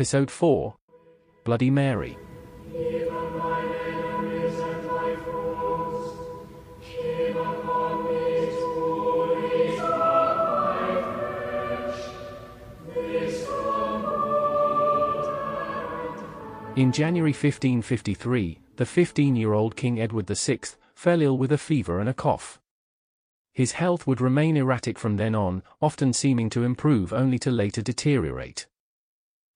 Episode 4 Bloody Mary. In January 1553, the 15 year old King Edward VI fell ill with a fever and a cough. His health would remain erratic from then on, often seeming to improve only to later deteriorate.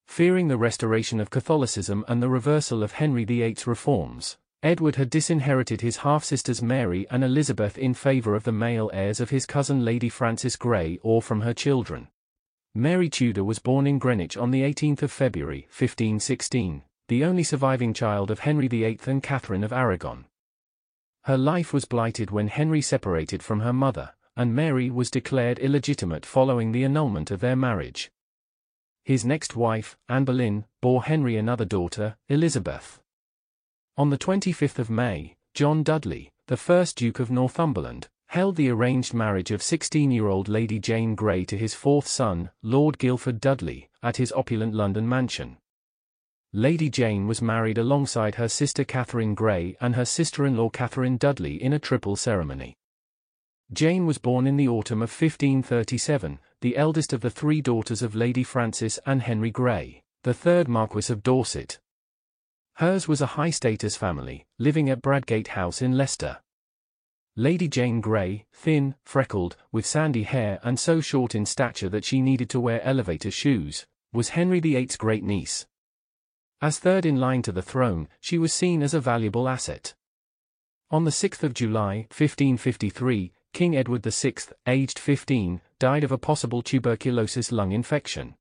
Fearing the restoration of Catholicism and the reversal of Henry VIII's reforms, Edward had disinherited his half-sisters Mary and Elizabeth in favor of the male heirs of his cousin Lady Frances Grey or from her children. Mary Tudor was born in Greenwich on the 18th of February, 1516, the only surviving child of Henry VIII and Catherine of Aragon. Her life was blighted when Henry separated from her mother, and Mary was declared illegitimate following the annulment of their marriage. His next wife, Anne Boleyn, bore Henry another daughter, Elizabeth. On the 25th of May, John Dudley, the first Duke of Northumberland, held the arranged marriage of 16-year-old Lady Jane Grey to his fourth son, Lord Guilford Dudley, at his opulent London mansion. Lady Jane was married alongside her sister Catherine Grey and her sister-in-law Catherine Dudley in a triple ceremony. Jane was born in the autumn of 1537, the eldest of the three daughters of Lady Frances and Henry Grey, the third Marquis of Dorset. Hers was a high-status family, living at Bradgate House in Leicester. Lady Jane Grey, thin, freckled, with sandy hair and so short in stature that she needed to wear elevator shoes, was Henry VIII's great niece. As third in line to the throne, she was seen as a valuable asset. On the 6th of July, 1553, King Edward VI, aged 15, died of a possible tuberculosis lung infection.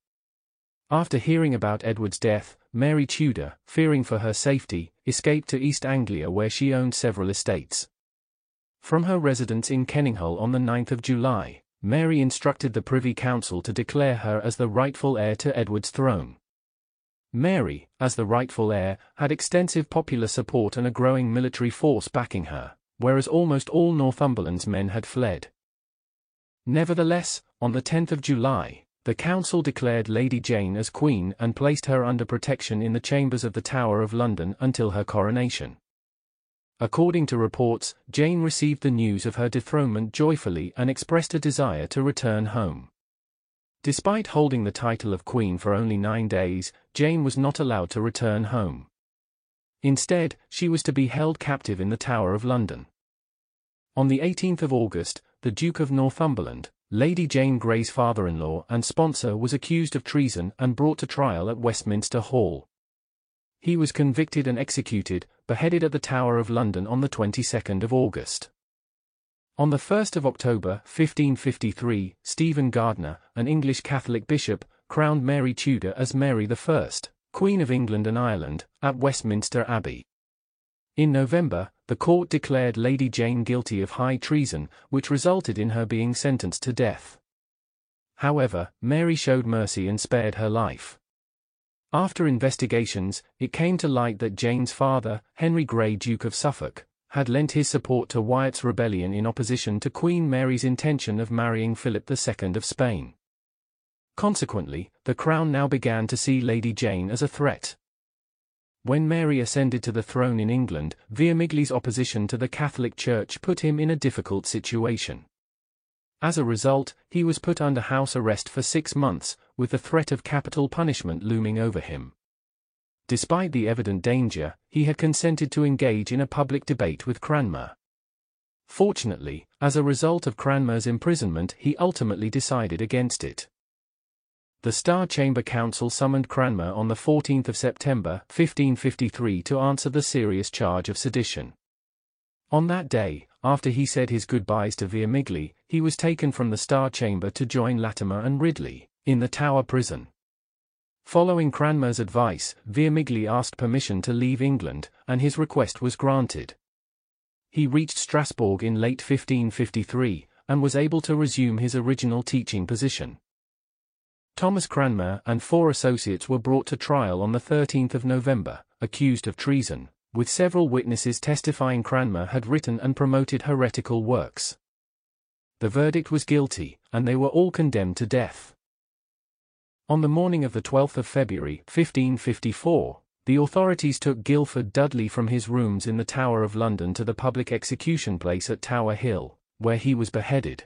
After hearing about Edward's death, Mary Tudor, fearing for her safety, escaped to East Anglia where she owned several estates. From her residence in Kenninghall on the 9th of July, Mary instructed the Privy Council to declare her as the rightful heir to Edward's throne. Mary, as the rightful heir, had extensive popular support and a growing military force backing her, whereas almost all Northumberland's men had fled. Nevertheless, on the 10th of July, the council declared Lady Jane as queen and placed her under protection in the chambers of the Tower of London until her coronation. According to reports, Jane received the news of her dethronement joyfully and expressed a desire to return home. Despite holding the title of queen for only nine days, Jane was not allowed to return home. Instead, she was to be held captive in the Tower of London. On the 18th of August, the Duke of Northumberland, Lady Jane Grey's father-in-law and sponsor was accused of treason and brought to trial at Westminster Hall. He was convicted and executed, beheaded at the Tower of London on the 22nd of August. On the 1st of October, 1553, Stephen Gardiner, an English Catholic bishop, crowned Mary Tudor as Mary I, Queen of England and Ireland, at Westminster Abbey. In November, the court declared Lady Jane guilty of high treason, which resulted in her being sentenced to death. However, Mary showed mercy and spared her life. After investigations, it came to light that Jane's father, Henry Grey Duke of Suffolk, had lent his support to Wyatt's rebellion in opposition to Queen Mary's intention of marrying Philip II of Spain. Consequently, the crown now began to see Lady Jane as a threat. When Mary ascended to the throne in England, Vermigli's opposition to the Catholic Church put him in a difficult situation. As a result, he was put under house arrest for six months, with the threat of capital punishment looming over him. Despite the evident danger, he had consented to engage in a public debate with Cranmer. Fortunately, as a result of Cranmer's imprisonment he ultimately decided against it. The Star Chamber Council summoned Cranmer on the 14th of September, 1553 to answer the serious charge of sedition. On that day, after he said his goodbyes to Vermigli, he was taken from the Star Chamber to join Latimer and Ridley, in the Tower prison. Following Cranmer's advice, Vermigli asked permission to leave England, and his request was granted. He reached Strasbourg in late 1553, and was able to resume his original teaching position. Thomas Cranmer and four associates were brought to trial on the 13th of November, accused of treason, with several witnesses testifying Cranmer had written and promoted heretical works. The verdict was guilty, and they were all condemned to death. On the morning of the 12th of February, 1554, the authorities took Guildford Dudley from his rooms in the Tower of London to the public execution place at Tower Hill, where he was beheaded.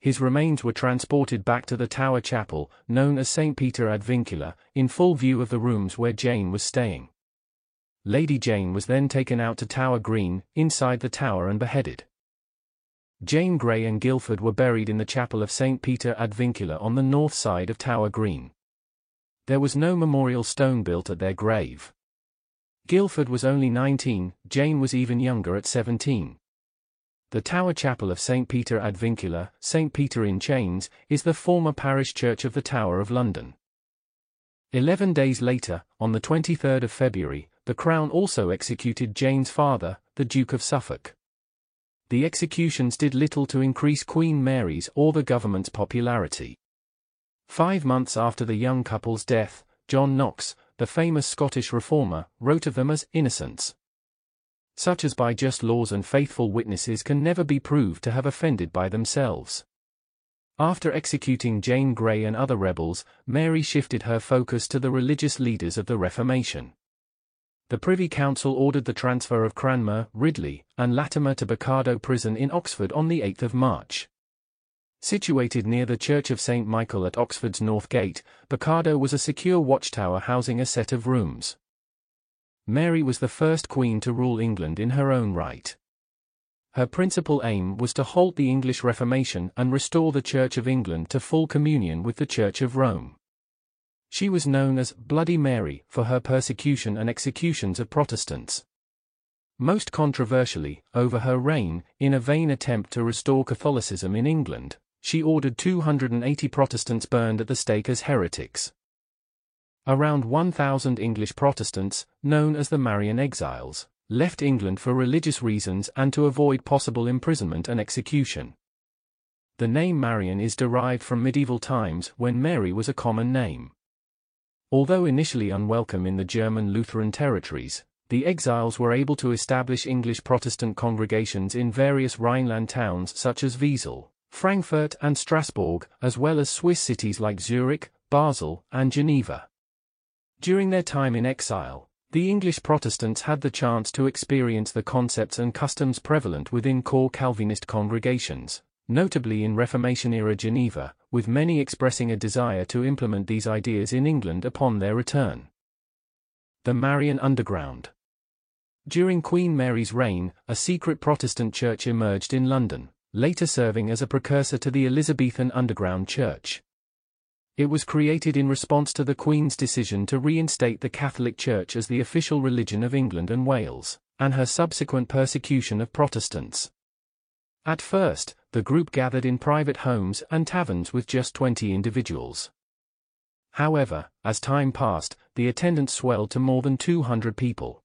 His remains were transported back to the Tower Chapel, known as St. Peter ad Vincula, in full view of the rooms where Jane was staying. Lady Jane was then taken out to Tower Green, inside the tower and beheaded. Jane Grey and Guildford were buried in the chapel of St. Peter ad Vincula on the north side of Tower Green. There was no memorial stone built at their grave. Guildford was only 19, Jane was even younger at 17. The Tower Chapel of St. Peter ad Vincula, St. Peter in Chains, is the former parish church of the Tower of London. Eleven days later, on the 23rd of February, the Crown also executed Jane's father, the Duke of Suffolk the executions did little to increase Queen Mary's or the government's popularity. Five months after the young couple's death, John Knox, the famous Scottish reformer, wrote of them as innocents. Such as by just laws and faithful witnesses can never be proved to have offended by themselves. After executing Jane Grey and other rebels, Mary shifted her focus to the religious leaders of the Reformation the Privy Council ordered the transfer of Cranmer, Ridley, and Latimer to Bocardo Prison in Oxford on the 8th of March. Situated near the Church of St. Michael at Oxford's North Gate, Bocardo was a secure watchtower housing a set of rooms. Mary was the first queen to rule England in her own right. Her principal aim was to halt the English Reformation and restore the Church of England to full communion with the Church of Rome. She was known as Bloody Mary for her persecution and executions of Protestants. Most controversially, over her reign, in a vain attempt to restore Catholicism in England, she ordered 280 Protestants burned at the stake as heretics. Around 1,000 English Protestants, known as the Marian exiles, left England for religious reasons and to avoid possible imprisonment and execution. The name Marian is derived from medieval times when Mary was a common name. Although initially unwelcome in the German Lutheran territories, the exiles were able to establish English Protestant congregations in various Rhineland towns such as Wesel, Frankfurt and Strasbourg, as well as Swiss cities like Zurich, Basel, and Geneva. During their time in exile, the English Protestants had the chance to experience the concepts and customs prevalent within core Calvinist congregations, notably in Reformation-era Geneva, with many expressing a desire to implement these ideas in England upon their return. The Marian Underground During Queen Mary's reign, a secret Protestant church emerged in London, later serving as a precursor to the Elizabethan Underground Church. It was created in response to the Queen's decision to reinstate the Catholic Church as the official religion of England and Wales, and her subsequent persecution of Protestants. At first, the group gathered in private homes and taverns with just 20 individuals. However, as time passed, the attendance swelled to more than 200 people.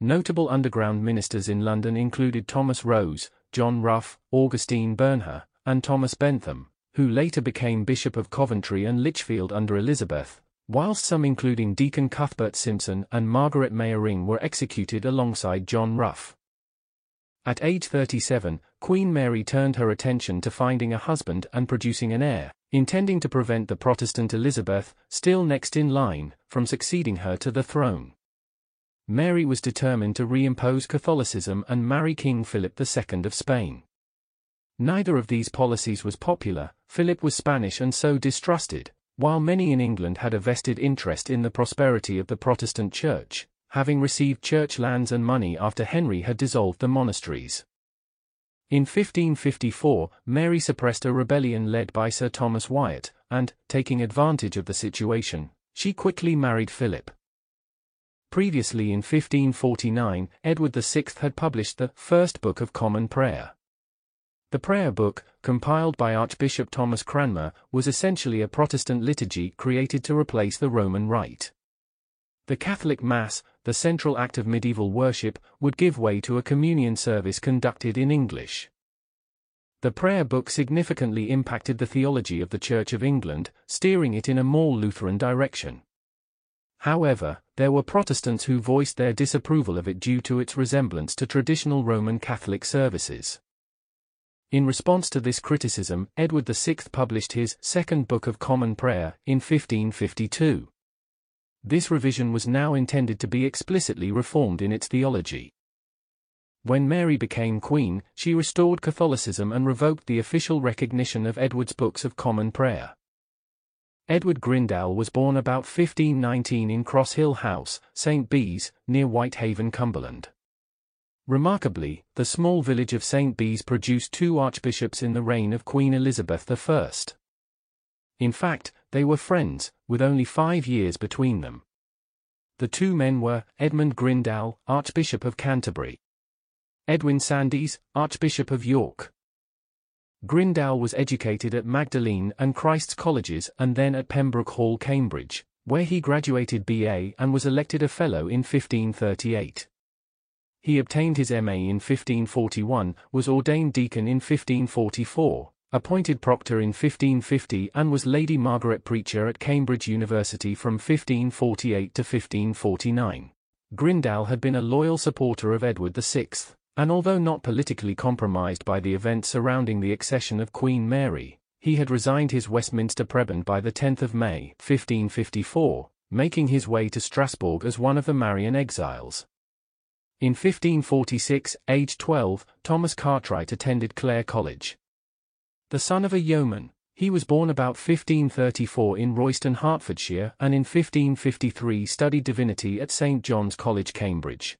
Notable underground ministers in London included Thomas Rose, John Rough, Augustine Bernher, and Thomas Bentham, who later became Bishop of Coventry and Lichfield under Elizabeth, whilst some including Deacon Cuthbert Simpson and Margaret Mayering were executed alongside John Rough. At age 37, Queen Mary turned her attention to finding a husband and producing an heir, intending to prevent the Protestant Elizabeth, still next in line, from succeeding her to the throne. Mary was determined to reimpose Catholicism and marry King Philip II of Spain. Neither of these policies was popular, Philip was Spanish and so distrusted, while many in England had a vested interest in the prosperity of the Protestant Church having received church lands and money after Henry had dissolved the monasteries. In 1554, Mary suppressed a rebellion led by Sir Thomas Wyatt, and, taking advantage of the situation, she quickly married Philip. Previously in 1549, Edward VI had published the First Book of Common Prayer. The prayer book, compiled by Archbishop Thomas Cranmer, was essentially a Protestant liturgy created to replace the Roman Rite. The Catholic Mass, the central act of medieval worship, would give way to a communion service conducted in English. The prayer book significantly impacted the theology of the Church of England, steering it in a more Lutheran direction. However, there were Protestants who voiced their disapproval of it due to its resemblance to traditional Roman Catholic services. In response to this criticism, Edward VI published his Second Book of Common Prayer in 1552. This revision was now intended to be explicitly reformed in its theology. When Mary became queen, she restored Catholicism and revoked the official recognition of Edward's books of common prayer. Edward Grindal was born about 1519 in Cross Hill House, St. Bees, near Whitehaven, Cumberland. Remarkably, the small village of St. Bees produced two archbishops in the reign of Queen Elizabeth I. In fact, they were friends, with only five years between them. The two men were Edmund Grindal, Archbishop of Canterbury, Edwin Sandys, Archbishop of York. Grindal was educated at Magdalene and Christ's Colleges and then at Pembroke Hall, Cambridge, where he graduated BA and was elected a Fellow in 1538. He obtained his MA in 1541, was ordained deacon in 1544, appointed proctor in 1550 and was Lady Margaret Preacher at Cambridge University from 1548 to 1549. Grindal had been a loyal supporter of Edward VI. And although not politically compromised by the events surrounding the accession of Queen Mary, he had resigned his Westminster prebend by the 10th of May, 1554, making his way to Strasbourg as one of the Marian exiles. In 1546, aged 12, Thomas Cartwright attended Clare College. The son of a yeoman, he was born about 1534 in Royston, Hertfordshire, and in 1553 studied divinity at St. John's College, Cambridge.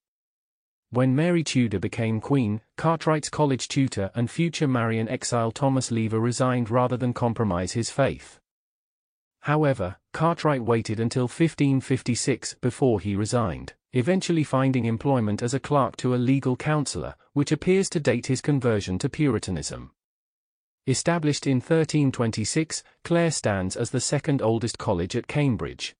When Mary Tudor became queen, Cartwright's college tutor and future Marian exile Thomas Lever resigned rather than compromise his faith. However, Cartwright waited until 1556 before he resigned, eventually finding employment as a clerk to a legal counselor, which appears to date his conversion to Puritanism. Established in 1326, Clare stands as the second oldest college at Cambridge.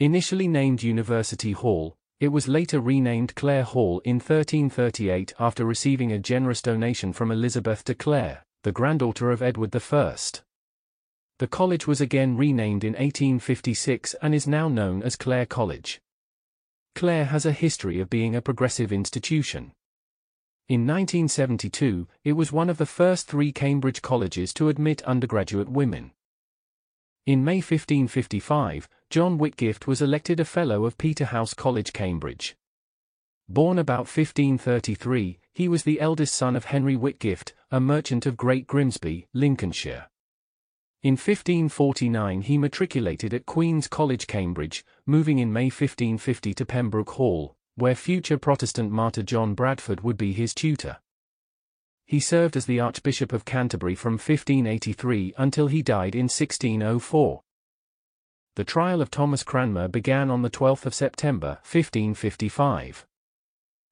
Initially named University Hall, it was later renamed Clare Hall in 1338 after receiving a generous donation from Elizabeth de Clare, the granddaughter of Edward I. The college was again renamed in 1856 and is now known as Clare College. Clare has a history of being a progressive institution. In 1972, it was one of the first three Cambridge colleges to admit undergraduate women. In May 1555, John Whitgift was elected a Fellow of Peterhouse College, Cambridge. Born about 1533, he was the eldest son of Henry Whitgift, a merchant of Great Grimsby, Lincolnshire. In 1549 he matriculated at Queen's College, Cambridge, moving in May 1550 to Pembroke Hall, where future Protestant martyr John Bradford would be his tutor. He served as the Archbishop of Canterbury from 1583 until he died in 1604. The trial of Thomas Cranmer began on the 12th of September 1555.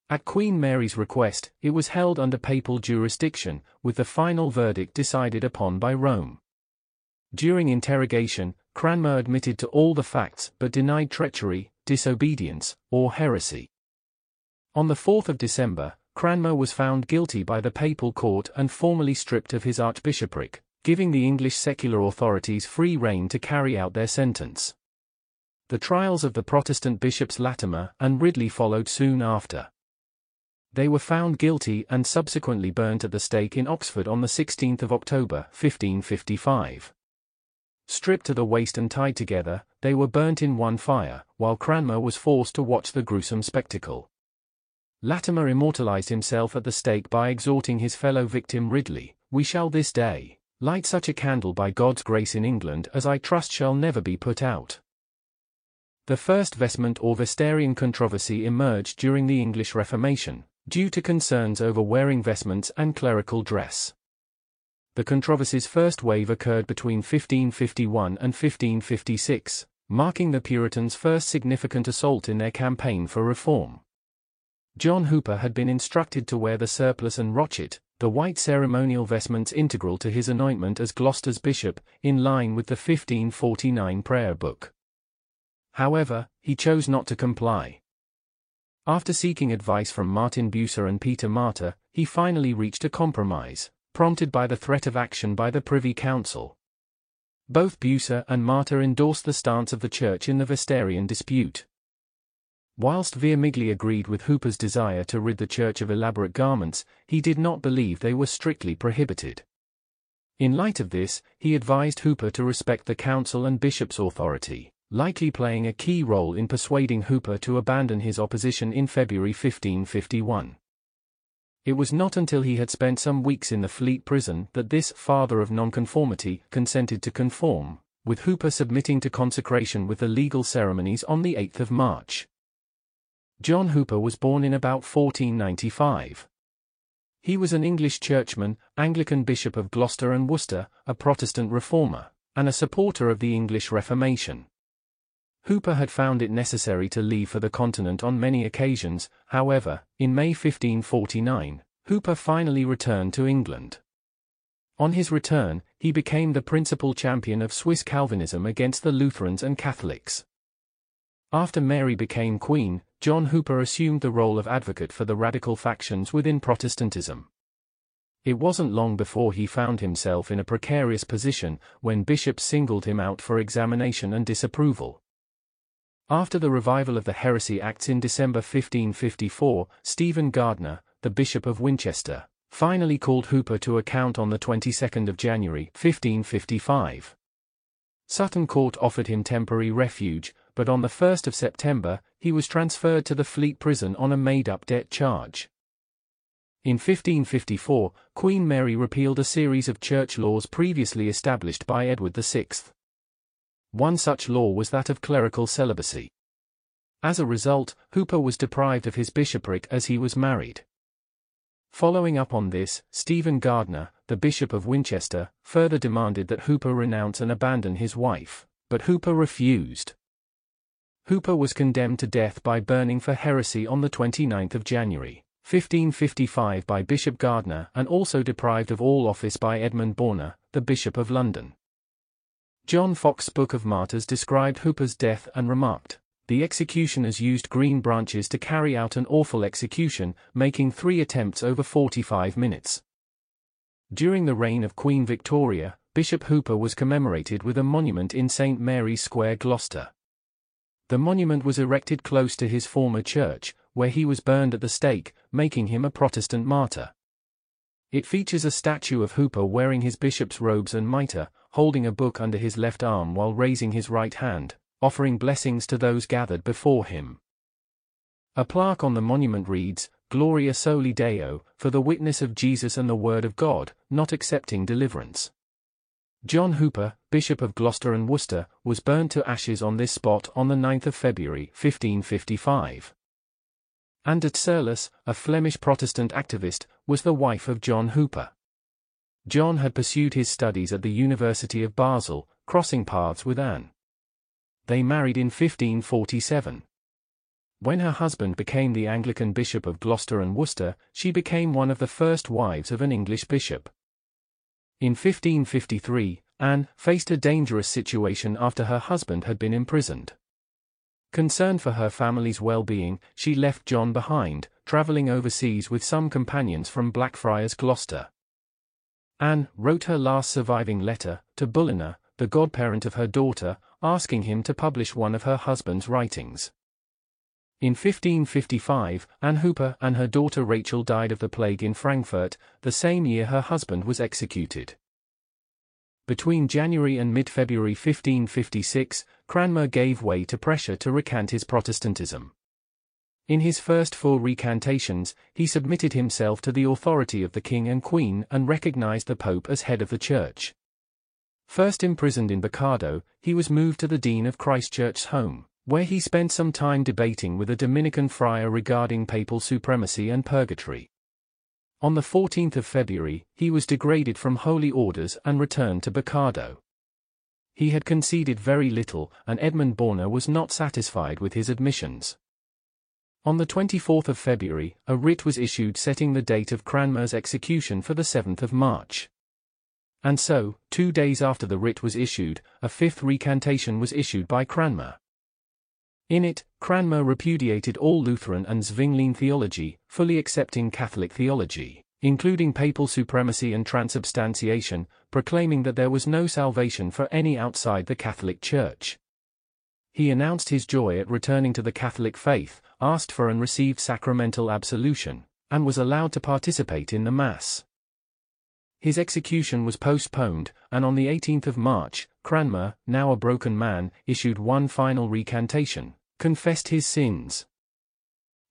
At Queen Mary's request, it was held under papal jurisdiction, with the final verdict decided upon by Rome. During interrogation, Cranmer admitted to all the facts but denied treachery, disobedience, or heresy. On the 4th of December, Cranmer was found guilty by the papal court and formally stripped of his archbishopric, giving the English secular authorities free rein to carry out their sentence. The trials of the Protestant bishops Latimer and Ridley followed soon after. They were found guilty and subsequently burnt at the stake in Oxford on the 16th of October, 1555. Stripped to the waist and tied together, they were burnt in one fire, while Cranmer was forced to watch the gruesome spectacle. Latimer immortalized himself at the stake by exhorting his fellow victim Ridley, We shall this day light such a candle by God's grace in England as I trust shall never be put out. The first vestment or vestarian controversy emerged during the English Reformation, due to concerns over wearing vestments and clerical dress. The controversy's first wave occurred between 1551 and 1556, marking the Puritans' first significant assault in their campaign for reform. John Hooper had been instructed to wear the surplice and rochet, the white ceremonial vestments integral to his anointment as Gloucester's bishop, in line with the 1549 prayer book. However, he chose not to comply. After seeking advice from Martin Bucer and Peter Martyr, he finally reached a compromise, prompted by the threat of action by the Privy Council. Both Bucer and Martyr endorsed the stance of the Church in the Vestarian dispute. Whilst Vermigli agreed with Hooper's desire to rid the church of elaborate garments, he did not believe they were strictly prohibited. In light of this, he advised Hooper to respect the council and bishop's authority, likely playing a key role in persuading Hooper to abandon his opposition in February 1551. It was not until he had spent some weeks in the Fleet prison that this father of nonconformity consented to conform, with Hooper submitting to consecration with the legal ceremonies on the 8th of March. John Hooper was born in about 1495. He was an English churchman, Anglican Bishop of Gloucester and Worcester, a Protestant reformer, and a supporter of the English Reformation. Hooper had found it necessary to leave for the continent on many occasions, however, in May 1549, Hooper finally returned to England. On his return, he became the principal champion of Swiss Calvinism against the Lutherans and Catholics. After Mary became queen, John Hooper assumed the role of advocate for the radical factions within Protestantism. It wasn't long before he found himself in a precarious position when bishops singled him out for examination and disapproval. After the revival of the Heresy Acts in December 1554, Stephen Gardiner, the Bishop of Winchester, finally called Hooper to account on the 22nd of January 1555. Sutton Court offered him temporary refuge, but on the 1st of September, he was transferred to the Fleet prison on a made-up debt charge. In 1554, Queen Mary repealed a series of church laws previously established by Edward VI. One such law was that of clerical celibacy. As a result, Hooper was deprived of his bishopric as he was married. Following up on this, Stephen Gardiner, the Bishop of Winchester, further demanded that Hooper renounce and abandon his wife, but Hooper refused. Hooper was condemned to death by burning for heresy on the 29th of January, 1555 by Bishop Gardiner and also deprived of all office by Edmund Bonner, the Bishop of London. John Foxe's Book of Martyrs described Hooper's death and remarked, the executioners used green branches to carry out an awful execution, making three attempts over 45 minutes. During the reign of Queen Victoria, Bishop Hooper was commemorated with a monument in St. Mary's Square, Gloucester. The monument was erected close to his former church, where he was burned at the stake, making him a Protestant martyr. It features a statue of Hooper wearing his bishop's robes and mitre, holding a book under his left arm while raising his right hand, offering blessings to those gathered before him. A plaque on the monument reads, Gloria Soli Deo, for the witness of Jesus and the Word of God, not accepting deliverance. John Hooper, Bishop of Gloucester and Worcester, was burned to ashes on this spot on the 9th of February 1555. Anne Surlus, a Flemish Protestant activist, was the wife of John Hooper. John had pursued his studies at the University of Basel, crossing paths with Anne. They married in 1547. When her husband became the Anglican Bishop of Gloucester and Worcester, she became one of the first wives of an English bishop. In 1553, Anne faced a dangerous situation after her husband had been imprisoned. Concerned for her family's well-being, she left John behind, traveling overseas with some companions from Blackfriars Gloucester. Anne wrote her last surviving letter to Bullinger, the godparent of her daughter, asking him to publish one of her husband's writings. In 1555, Anne Hooper and her daughter Rachel died of the plague in Frankfurt, the same year her husband was executed. Between January and mid-February 1556, Cranmer gave way to pressure to recant his Protestantism. In his first four recantations, he submitted himself to the authority of the king and queen and recognized the pope as head of the church. First imprisoned in Bocardo, he was moved to the dean of Christchurch's home where he spent some time debating with a Dominican friar regarding papal supremacy and purgatory. On the 14th of February, he was degraded from holy orders and returned to Bocardo. He had conceded very little, and Edmund Bonner was not satisfied with his admissions. On the 24th of February, a writ was issued setting the date of Cranmer's execution for the 7th of March. And so, two days after the writ was issued, a fifth recantation was issued by Cranmer. In it, Cranmer repudiated all Lutheran and Zwinglian theology, fully accepting Catholic theology, including papal supremacy and transubstantiation, proclaiming that there was no salvation for any outside the Catholic Church. He announced his joy at returning to the Catholic faith, asked for and received sacramental absolution, and was allowed to participate in the Mass. His execution was postponed, and on the 18th of March, Cranmer, now a broken man, issued one final recantation, confessed his sins.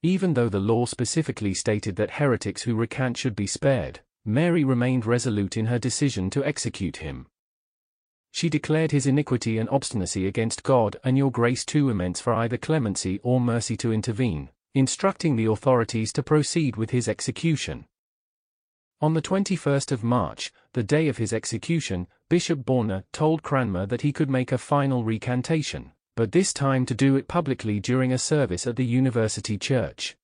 Even though the law specifically stated that heretics who recant should be spared, Mary remained resolute in her decision to execute him. She declared his iniquity and obstinacy against God and your grace too immense for either clemency or mercy to intervene, instructing the authorities to proceed with his execution. On the 21st of March, the day of his execution, Bishop Bonner told Cranmer that he could make a final recantation, but this time to do it publicly during a service at the University Church.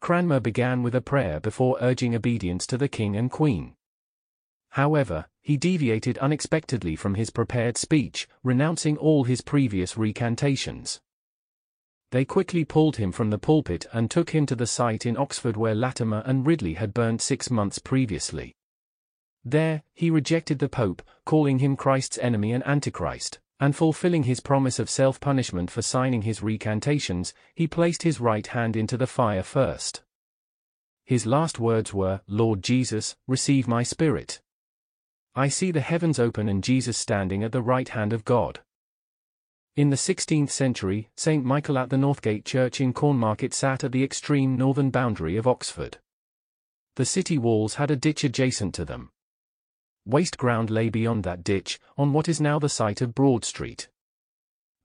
Cranmer began with a prayer before urging obedience to the king and queen. However, he deviated unexpectedly from his prepared speech, renouncing all his previous recantations. They quickly pulled him from the pulpit and took him to the site in Oxford where Latimer and Ridley had burnt six months previously. There, he rejected the Pope, calling him Christ's enemy and Antichrist, and fulfilling his promise of self-punishment for signing his recantations, he placed his right hand into the fire first. His last words were, Lord Jesus, receive my spirit. I see the heavens open and Jesus standing at the right hand of God. In the 16th century, St. Michael at the Northgate Church in Cornmarket sat at the extreme northern boundary of Oxford. The city walls had a ditch adjacent to them. Waste ground lay beyond that ditch, on what is now the site of Broad Street.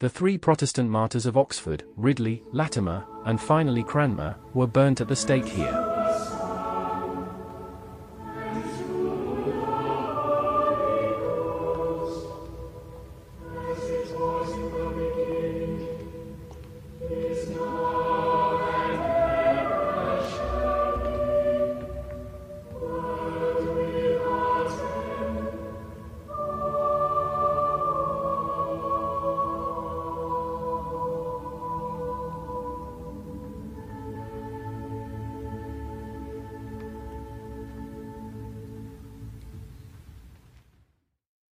The three Protestant martyrs of Oxford, Ridley, Latimer, and finally Cranmer, were burnt at the stake here.